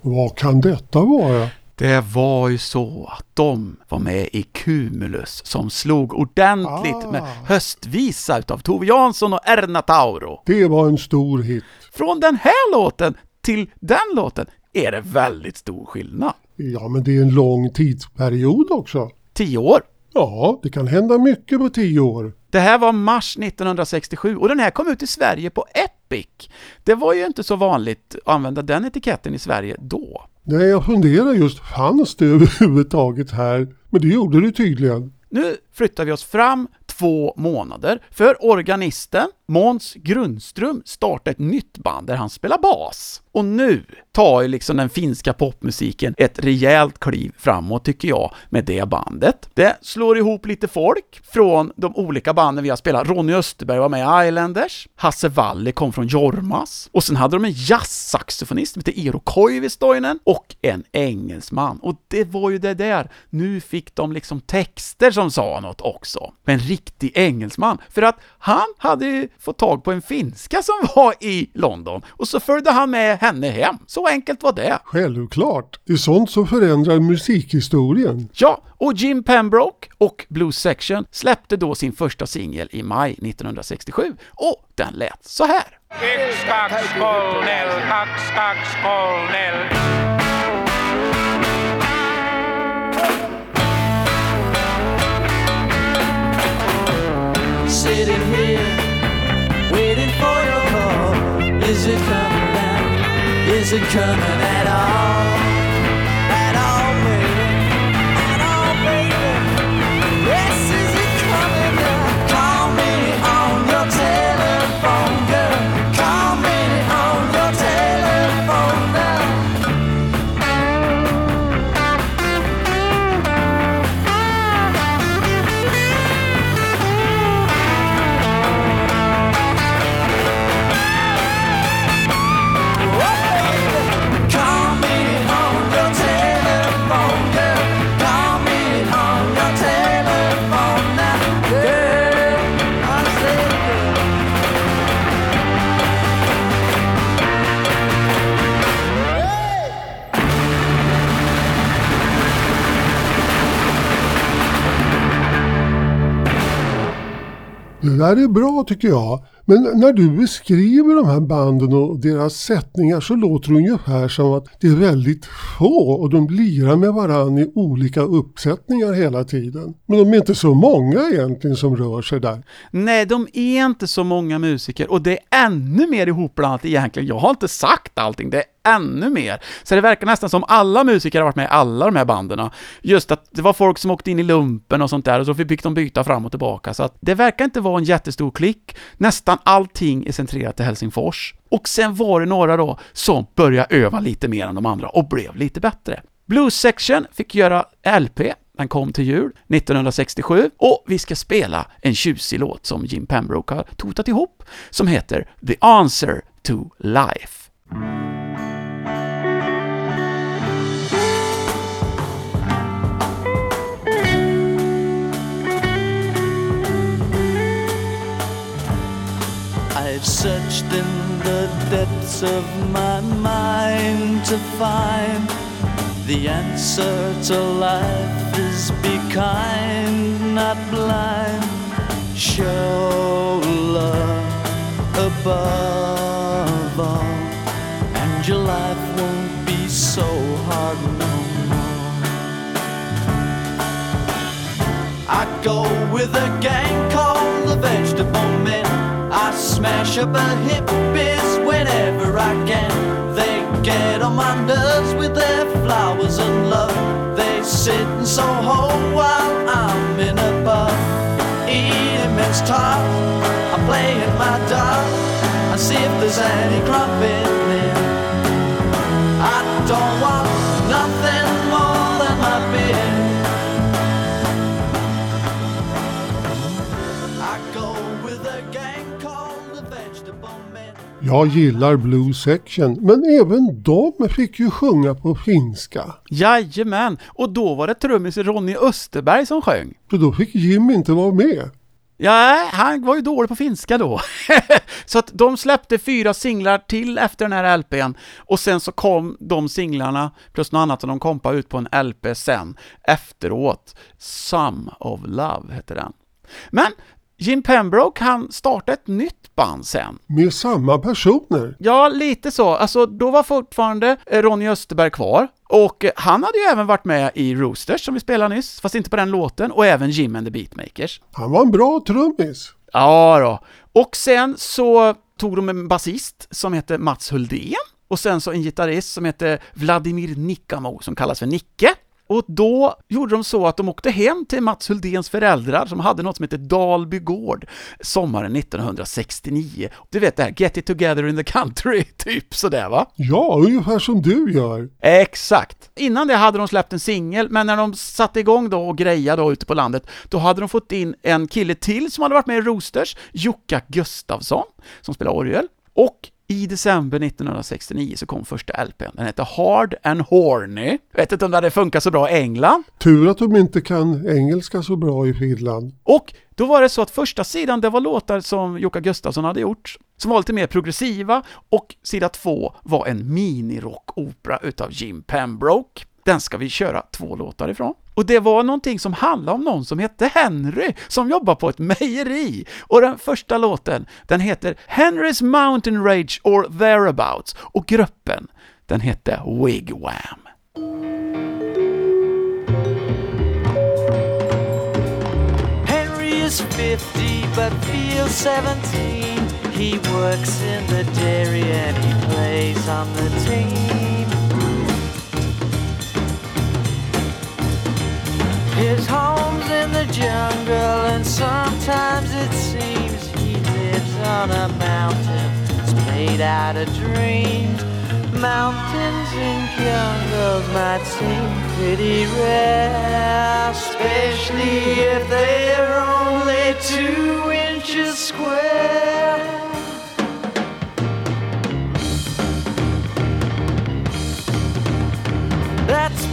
S2: Vad kan detta vara?
S3: Det var ju så att de var med i Cumulus som slog ordentligt med höstvisa utav Tove Jansson och Erna Tauro.
S2: Det var en stor hit.
S3: Från den här låten till den låten är det väldigt stor skillnad.
S2: Ja, men det är en lång tidsperiod också.
S3: Tio år.
S2: Ja, det kan hända mycket på tio år.
S3: Det här var mars 1967 och den här kom ut i Sverige på Epic. Det var ju inte så vanligt att använda den etiketten i Sverige då.
S2: Nej, jag funderar just, fanns det <laughs> överhuvudtaget här? Men det gjorde det tydligen.
S3: Nu flyttar vi oss fram två månader, för organisten Måns Grundström startar ett nytt band där han spelar bas. Och nu tar ju liksom den finska popmusiken ett rejält kliv framåt tycker jag med det bandet. Det slår ihop lite folk från de olika banden vi har spelat. Ronny Österberg var med i Islanders, Hasse Valle kom från Jormas, och sen hade de en jazzsaxofonist som hette Eero Koivistoinen och en engelsman. Och det var ju det där, nu fick de liksom texter som sa något också. En riktig engelsman, för att han hade ju fått tag på en finska som <laughs> var i London och så följde han med henne hem. Så enkelt var det.
S2: Självklart. Det är sånt som förändrar musikhistorien.
S3: Ja, och Jim Pembroke och Blues Section släppte då sin första singel i maj 1967 och den lät så här.
S11: Yksi, kaksi, kaksi, kaksi.
S12: Sitting here, waiting for your call. Is it coming now? Is it coming at all?
S2: Där är bra tycker jag. Men när du beskriver de här banden och deras sättningar så låter det ungefär som att det är väldigt få och de lirar med varandra i olika uppsättningar hela tiden. Men de är inte så många egentligen som rör sig där.
S3: Nej, de är inte så många musiker och det är ännu mer ihopblandat egentligen. Jag har inte sagt allting, det är ännu mer. Så det verkar nästan som alla musiker har varit med i alla de här banden. Just att det var folk som åkte in i lumpen och sånt där och så fick de byta fram och tillbaka. Så att det verkar inte vara en jättestor klick. Nästan allting är centrerat till Helsingfors. Och sen var det några då som började öva lite mer än de andra och blev lite bättre. Blues Section fick göra LP, den kom till jul 1967 och vi ska spela en tjusig låt som Jim Pembroke har totat ihop som heter The Answer to Life.
S13: Searched in the depths of my mind to find the answer to life is be kind, not blind. Show love above all, and your life won't be so hard no more. I go with a gang smash up a hippies whenever I can. They get on my nerves with their flowers and love. They sit in Soho while I'm in a bar. Mince tart, I'm playing my dart. I see if there's any crop
S2: Jag gillar Blues Section, men även de fick ju sjunga på finska.
S3: Jajamän, och då var det trummis Ronny Österberg som sjöng.
S2: Så då fick Jim inte vara med.
S3: Ja, han var ju dålig på finska då. <laughs> så att de släppte fyra singlar till efter den här LPn och sen så kom de singlarna plus något annat som de kompade ut på en LP sen efteråt. Some of Love hette den. Men Jim Pembroke han startade ett nytt band sen.
S2: Med samma personer.
S3: Ja, lite så. Alltså, då var fortfarande eh, Ronny Österberg kvar. Och eh, han hade ju även varit med i Roosters som vi spelade nyss, fast inte på den låten, och även Jim and the Beatmakers.
S2: Han var en bra trummis.
S3: Ja då. Och sen så tog de en basist som heter Mats Huldén, och sen så en gitarrist som heter Vladimir Nikamo, som kallas för Nicke. Och då gjorde de så att de åkte hem till Mats Huldéns föräldrar som hade något som heter Dalby Gård sommaren 1969. Du vet det här Get it together in the country, <laughs> typ sådär va?
S2: Ja, ungefär som du gör.
S3: Exakt! Innan det hade de släppt en singel, men när de satte igång då och grejade då ute på landet, då hade de fått in en kille till som hade varit med i Roosters, Jukka Gustafsson, som spelar orgel, och i december 1969 så kom första LPn. Den hette Hard and Horny. Vet inte om det hade funkat så bra i England.
S2: Tur att de inte kan engelska så bra i Finland.
S3: Och då var det så att första sidan, det var låtar som Jukka Gustafsson hade gjort, som var lite mer progressiva, och sida två var en minirockopera utav Jim Pembroke. Den ska vi köra två låtar ifrån. Och det var någonting som handlade om någon som hette Henry, som jobbar på ett mejeri. Och den första låten, den heter Henrys Mountain Rage or Thereabouts, och gruppen, den hette Wigwam.
S13: Henry is 50 but feels 17. He works in the dairy and he plays on the team. His home's in the jungle and sometimes it seems he lives on a mountain. It's made out of dreams. Mountains and jungles might seem pretty rare, especially if they're only two inches square.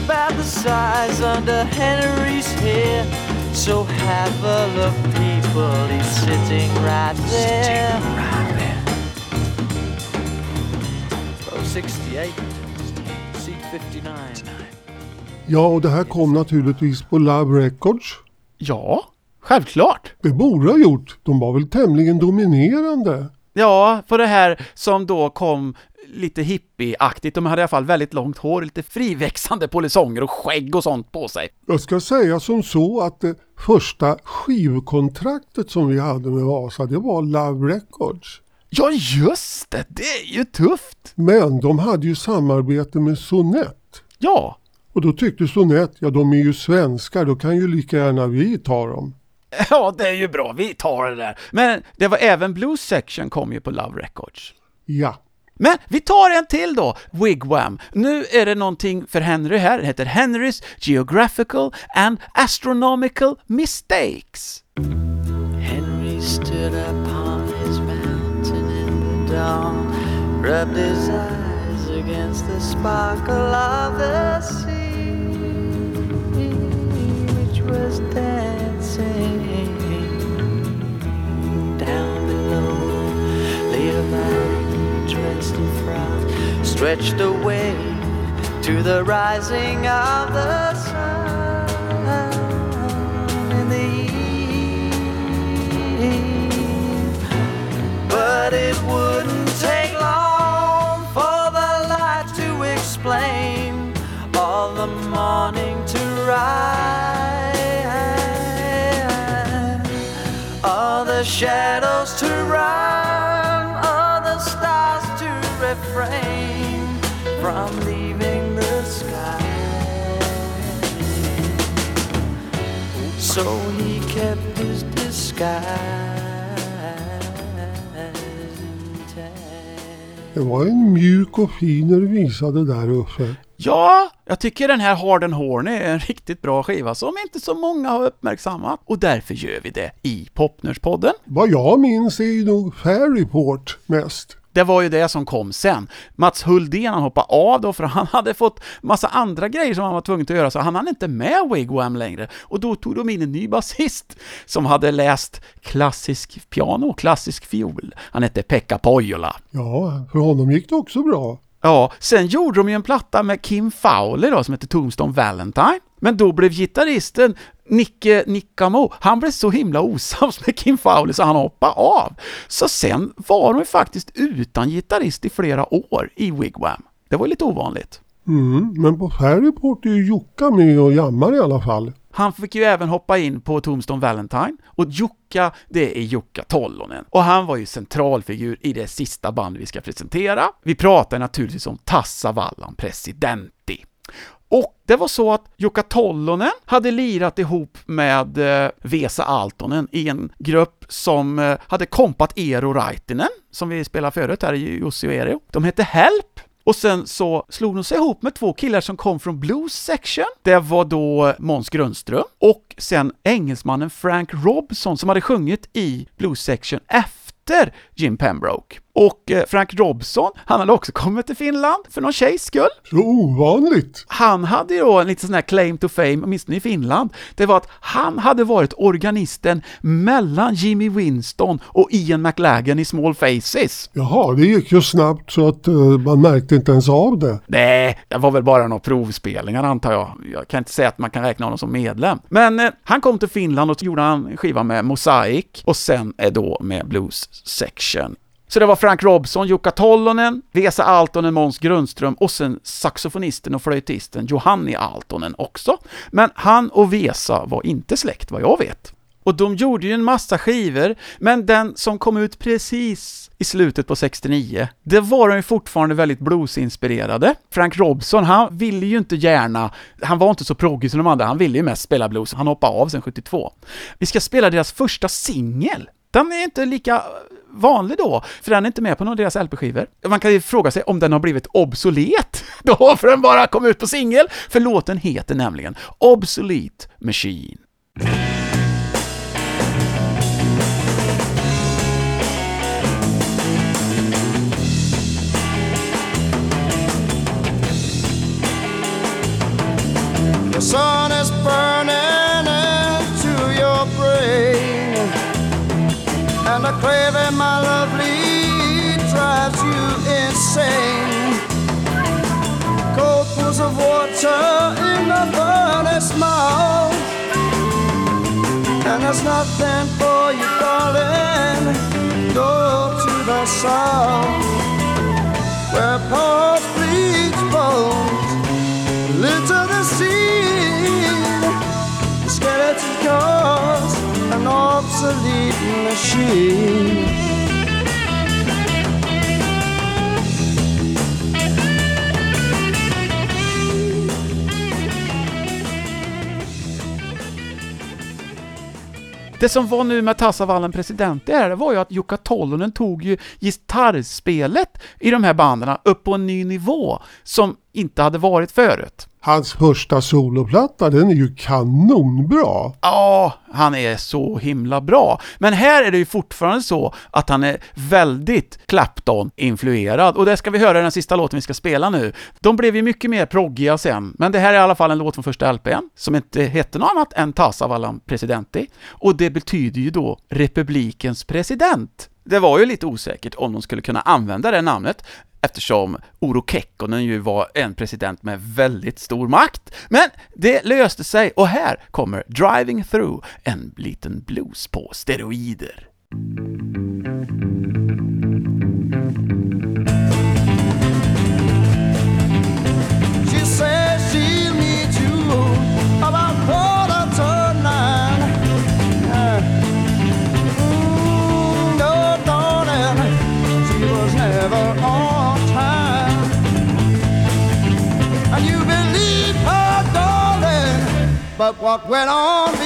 S13: About the size under Henry's hair. So have a look, people, he's sitting right there. Row 68, seat 59.
S2: Ja, och det här kom naturligtvis på Love Records.
S3: Ja, Självklart.
S2: Det borde ha gjort. De var väl tämligen dominerande.
S3: Ja, på det här som då kom lite hippieaktigt. De hade i alla fall väldigt långt hår, lite friväxande polisonger och skägg och sånt på sig.
S2: Jag ska säga som så att det första skivkontraktet som vi hade med Vasa, det var Love Records.
S3: Ja, just det! Det är ju tufft!
S2: Men de hade ju samarbete med Sonett.
S3: Ja,
S2: Och då tyckte Sonett, ja de är ju svenskar, då kan ju lika gärna vi ta dem. <laughs>
S3: ja, det är ju bra. Vi tar det där. Men det var även Blues Section kom ju på Love Records.
S2: Ja.
S3: Men vi tar en till då, Wigwam. Nu är det någonting för Henry här, det heter Henrys Geographical and Astronomical Mistakes.
S13: Henry stood upon his mountain in the dawn, rubbed his eyes against the sparkle of the sea, which was dancing down below. Lay a drenched in stretched away to the rising of the sun in the but it wouldn't take long for the light to explain all the morning to rise, all the shadows to run, refrain from leaving the sky. So he kept his disguise.
S2: Det var en mjuk och fin visa det där Uffe.
S3: Ja, jag tycker den här Hard and Horny är en riktigt bra skiva som inte så många har uppmärksammat och därför gör vi det i Popnörspodden.
S2: Vad jag minns är ju nog Fair Report mest.
S3: Det var ju det som kom sen. Mats Huldén han hoppade av då för han hade fått massa andra grejer som han var tvungen att göra så han hann inte med Wigwam längre. Och då tog de in en ny basist som hade läst klassisk piano, klassisk fiol. Han hette Pekka Pohjola.
S2: Ja, för honom gick det också bra.
S3: Ja, sen gjorde de ju en platta med Kim Fowler då, som heter Tombstone Valentine. Men då blev gitarristen Nicke Nickamo, han blev så himla osams med Kim Fowler så han hoppade av. Så sen var de ju faktiskt utan gitarrist i flera år i Wigwam. Det var lite ovanligt.
S2: Mm, men på Ferryport är ju Jukka med och jammar i alla fall.
S3: Han fick ju även hoppa in på Tombstone Valentine och Jukka, det är Jukka Tollonen. Och han var ju centralfigur i det sista band vi ska presentera. Vi pratar naturligtvis om Tassa Vallan Presidenti. Och det var så att Jukka Tollonen hade lirat ihop med eh, Vesa Altonen i en grupp som eh, hade kompat Eero Raitinen, som vi spelade förut här i Jussi och Eero. De hette Help och sen så slog de sig ihop med två killar som kom från Blues Section. Det var då Måns Grundström och sen engelsmannen Frank Robson som hade sjungit i Blues Section efter Jim Pembroke. Och eh, Frank Robson, han hade också kommit till Finland för någon tjejs skull.
S2: Så ovanligt.
S3: Han hade ju då en liten sån här claim to fame, åtminstone i Finland. Det var att han hade varit organisten mellan Jimmy Winston och Ian McLagan i Small Faces.
S2: Jaha, det gick ju snabbt så att eh, man märkte inte ens av det.
S3: Nej, det var väl bara några provspelningar antar jag. Jag kan inte säga att man kan räkna honom som medlem. Men eh, han kom till Finland och gjorde en skiva med Mosaic och sen eh, då med Blues Section. Så det var Frank Robson, Jukka Tollonen, Vesa Altonen, Måns Grundström och sen saxofonisten och flöjtisten Johanni Altonen också. Men han och Vesa var inte släkt vad jag vet. Och de gjorde ju en massa skivor, men den som kom ut precis i slutet på 69, det var de ju fortfarande väldigt bluesinspirerade. Frank Robson, han ville ju inte gärna, han var inte så proggig som de andra, han ville ju mest spela blues, han hoppade av sen 72. Vi ska spela deras första singel. Den är inte lika vanlig då, för den är inte med på någon av deras LP-skivor. Man kan ju fråga sig om den har blivit obsolet <laughs> då, för den bara kom ut på singel, för låten heter nämligen Obsolete Machine.
S12: The sun is burning and the craving, my lovely, drives you insane. Cold pools of water in the furnace mouth,
S8: And there's nothing for you, darling. Go to the south where Paul's bleach bones litter the scene. Skeleton cars, an obsolete machine.
S3: Det som var nu med Tassavallen president det här, det var ju att Jukka Tollonen tog ju gitarrspelet i de här banden upp på en ny nivå som inte hade varit förut.
S2: Hans första soloplatta, den är ju kanonbra.
S3: Ja, han är så himla bra. Men här är det ju fortfarande så att han är väldigt Clapton-influerad, och det ska vi höra i den sista låten vi ska spela nu. De blev ju mycket mer proggiga sen, men det här är i alla fall en låt från första LPn, som inte hette något annat än Tasavallan Presidenti, och det betyder ju då republikens president. Det var ju lite osäkert om de skulle kunna använda det namnet, eftersom Uro Kekkonen ju var en president med väldigt stor makt. Men det löste sig, och här kommer Driving Through, en liten blues på steroider.
S8: But what went on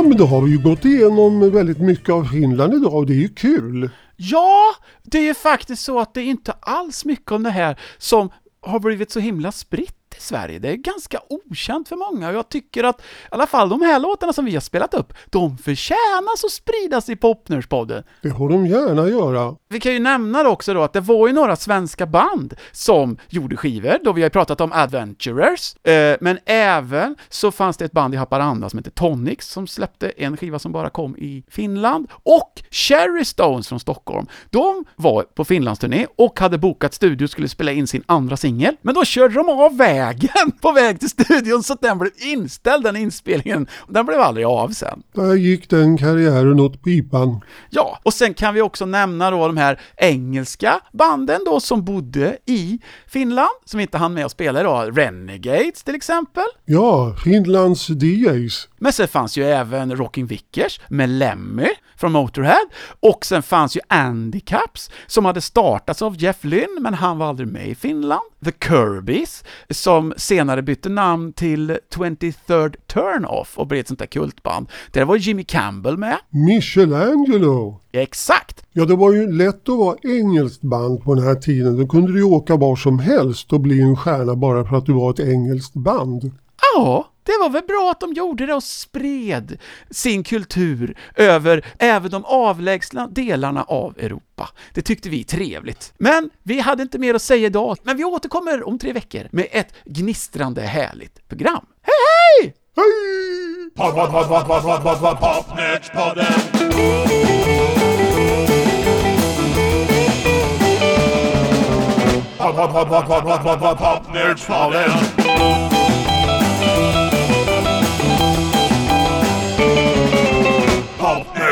S2: Ja men då har vi ju gått igenom väldigt mycket av Finland idag och det är ju kul.
S3: Ja, det är ju faktiskt så att det är inte alls mycket om det här som har blivit så himla spritt i Sverige. Det är ganska okänt för många och jag tycker att i alla fall de här låtarna som vi har spelat upp, de förtjänas att spridas i Popnörspodden.
S2: Det får de gärna göra.
S3: Vi kan ju nämna då också då att det var ju några svenska band som gjorde skivor, då vi har pratat om Adventurers, eh, men även så fanns det ett band i Haparanda som heter Tonics som släppte en skiva som bara kom i Finland, och Cherry Stones från Stockholm. De var på Finlandsturné och hade bokat studio och skulle spela in sin andra singel, men då körde de av vägen på väg till studion så att den blev inställd, den inspelningen. Den blev aldrig av sen.
S2: Där gick den karriären åt pipan.
S3: Ja, och sen kan vi också nämna då de här engelska banden då som bodde i Finland, som inte hann med att spela idag. Renegades till exempel.
S2: Ja, Finlands DJs.
S3: Men sen fanns ju även Rocking Vickers med Lemmy från Motorhead, och sen fanns ju Andicaps som hade startats av Jeff Lynne, men han var aldrig med i Finland. The Kirbys, som senare bytte namn till 23rd Turn-Off och blev ett sånt där kultband. Där var Jimmy Campbell med.
S2: Michelangelo.
S3: Exakt!
S2: Ja, det var ju lätt att vara engelskt band på den här tiden. Då kunde du ju åka var som helst och bli en stjärna bara för att du var ett engelskt band.
S3: Ja, det var väl bra att de gjorde det och spred sin kultur över även de avlägsna delarna av Europa. Det tyckte vi trevligt. Men vi hade inte mer att säga idag, men vi återkommer om tre veckor med ett gnistrande härligt program. Hej hej!
S2: Hej!
S1: Pod,